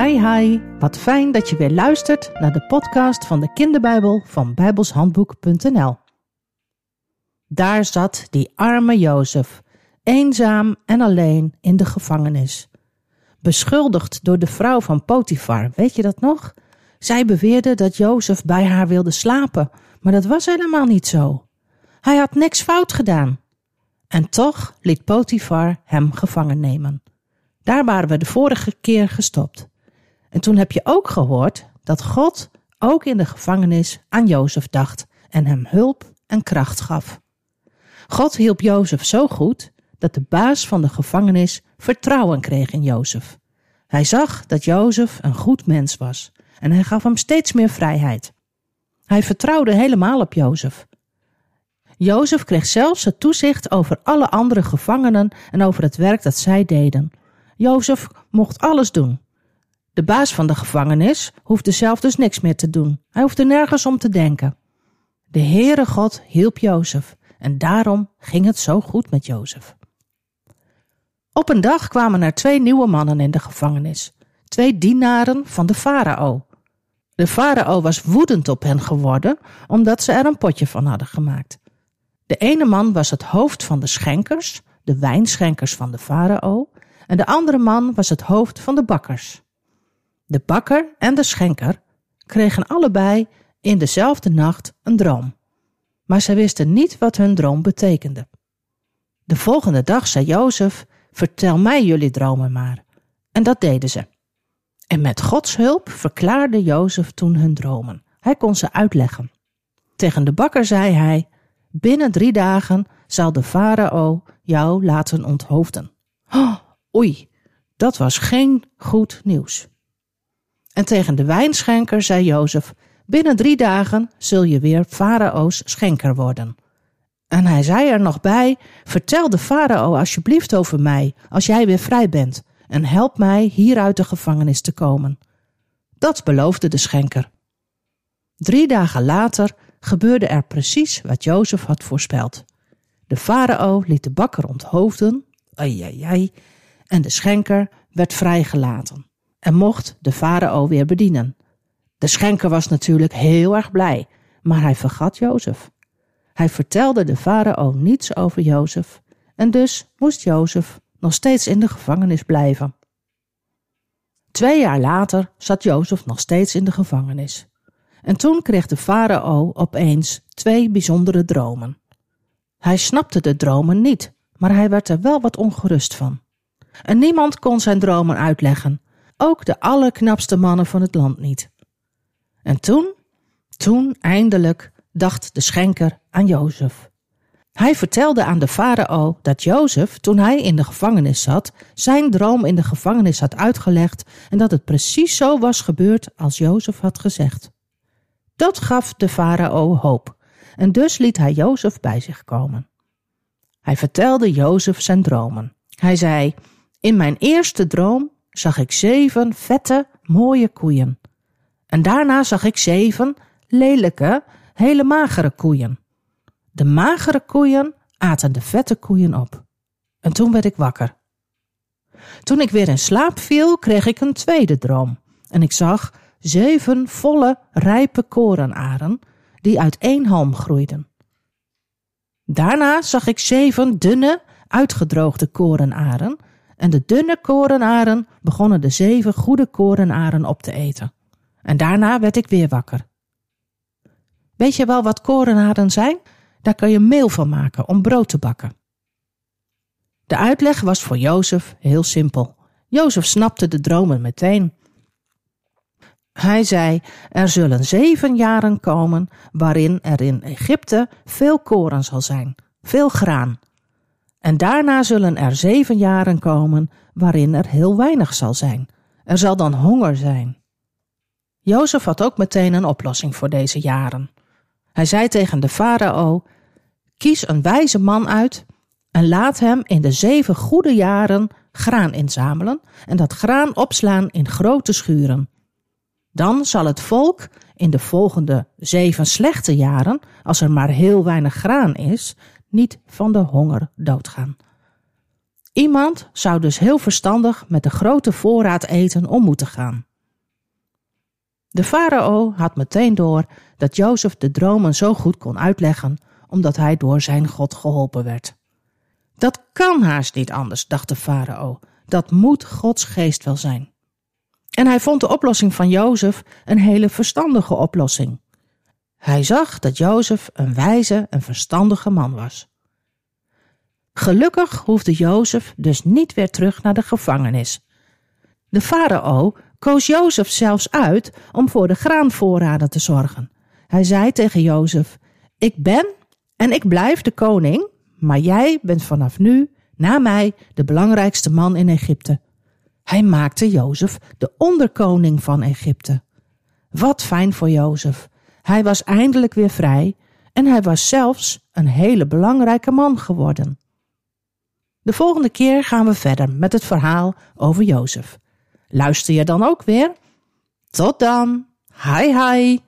Hi hi, wat fijn dat je weer luistert naar de podcast van de kinderbijbel van bijbelshandboek.nl. Daar zat die arme Jozef, eenzaam en alleen in de gevangenis. Beschuldigd door de vrouw van Potifar, weet je dat nog? Zij beweerde dat Jozef bij haar wilde slapen, maar dat was helemaal niet zo. Hij had niks fout gedaan. En toch liet Potifar hem gevangen nemen. Daar waren we de vorige keer gestopt. En toen heb je ook gehoord dat God ook in de gevangenis aan Jozef dacht en hem hulp en kracht gaf. God hielp Jozef zo goed dat de baas van de gevangenis vertrouwen kreeg in Jozef. Hij zag dat Jozef een goed mens was en hij gaf hem steeds meer vrijheid. Hij vertrouwde helemaal op Jozef. Jozef kreeg zelfs het toezicht over alle andere gevangenen en over het werk dat zij deden. Jozef mocht alles doen. De baas van de gevangenis hoefde zelf dus niks meer te doen. Hij hoefde nergens om te denken. De Heere God hielp Jozef en daarom ging het zo goed met Jozef. Op een dag kwamen er twee nieuwe mannen in de gevangenis, twee dienaren van de farao. De farao was woedend op hen geworden omdat ze er een potje van hadden gemaakt. De ene man was het hoofd van de schenkers, de wijnschenkers van de farao, en de andere man was het hoofd van de bakkers. De bakker en de schenker kregen allebei in dezelfde nacht een droom, maar zij wisten niet wat hun droom betekende. De volgende dag zei Jozef: Vertel mij jullie dromen maar. En dat deden ze. En met Gods hulp verklaarde Jozef toen hun dromen. Hij kon ze uitleggen. Tegen de bakker zei hij: Binnen drie dagen zal de farao jou laten onthoofden. Oei, dat was geen goed nieuws. En tegen de wijnschenker zei Jozef: Binnen drie dagen zul je weer farao's schenker worden. En hij zei er nog bij: Vertel de farao alsjeblieft over mij, als jij weer vrij bent, en help mij hier uit de gevangenis te komen. Dat beloofde de schenker. Drie dagen later gebeurde er precies wat Jozef had voorspeld. De farao liet de bakker onthoofden, ai, ai, ai, en de schenker werd vrijgelaten en mocht de farao weer bedienen. De schenker was natuurlijk heel erg blij, maar hij vergat Jozef. Hij vertelde de farao niets over Jozef en dus moest Jozef nog steeds in de gevangenis blijven. Twee jaar later zat Jozef nog steeds in de gevangenis. En toen kreeg de farao opeens twee bijzondere dromen. Hij snapte de dromen niet, maar hij werd er wel wat ongerust van. En niemand kon zijn dromen uitleggen, ook de allerknapste mannen van het land niet. En toen, toen eindelijk dacht de schenker aan Jozef. Hij vertelde aan de farao dat Jozef, toen hij in de gevangenis zat, zijn droom in de gevangenis had uitgelegd en dat het precies zo was gebeurd als Jozef had gezegd. Dat gaf de farao hoop en dus liet hij Jozef bij zich komen. Hij vertelde Jozef zijn dromen. Hij zei: In mijn eerste droom zag ik zeven vette, mooie koeien. En daarna zag ik zeven lelijke, hele magere koeien. De magere koeien aten de vette koeien op. En toen werd ik wakker. Toen ik weer in slaap viel, kreeg ik een tweede droom. En ik zag zeven volle, rijpe korenaren die uit één halm groeiden. Daarna zag ik zeven dunne, uitgedroogde korenaren en de dunne korenaren begonnen de zeven goede korenaren op te eten. En daarna werd ik weer wakker. Weet je wel wat korenaren zijn? Daar kan je meel van maken om brood te bakken. De uitleg was voor Jozef heel simpel. Jozef snapte de dromen meteen. Hij zei: Er zullen zeven jaren komen waarin er in Egypte veel koren zal zijn, veel graan. En daarna zullen er zeven jaren komen waarin er heel weinig zal zijn. Er zal dan honger zijn. Jozef had ook meteen een oplossing voor deze jaren. Hij zei tegen de farao: Kies een wijze man uit en laat hem in de zeven goede jaren graan inzamelen en dat graan opslaan in grote schuren. Dan zal het volk in de volgende zeven slechte jaren, als er maar heel weinig graan is, niet van de honger doodgaan. Iemand zou dus heel verstandig met de grote voorraad eten om moeten gaan. De farao had meteen door dat Jozef de dromen zo goed kon uitleggen, omdat hij door zijn God geholpen werd. Dat kan haast niet anders, dacht de farao. Dat moet Gods geest wel zijn. En hij vond de oplossing van Jozef een hele verstandige oplossing. Hij zag dat Jozef een wijze en verstandige man was. Gelukkig hoefde Jozef dus niet weer terug naar de gevangenis. De farao koos Jozef zelfs uit om voor de graanvoorraden te zorgen. Hij zei tegen Jozef: Ik ben en ik blijf de koning, maar jij bent vanaf nu, na mij, de belangrijkste man in Egypte. Hij maakte Jozef de onderkoning van Egypte. Wat fijn voor Jozef. Hij was eindelijk weer vrij en hij was zelfs een hele belangrijke man geworden. De volgende keer gaan we verder met het verhaal over Jozef. Luister je dan ook weer? Tot dan. Hi hi.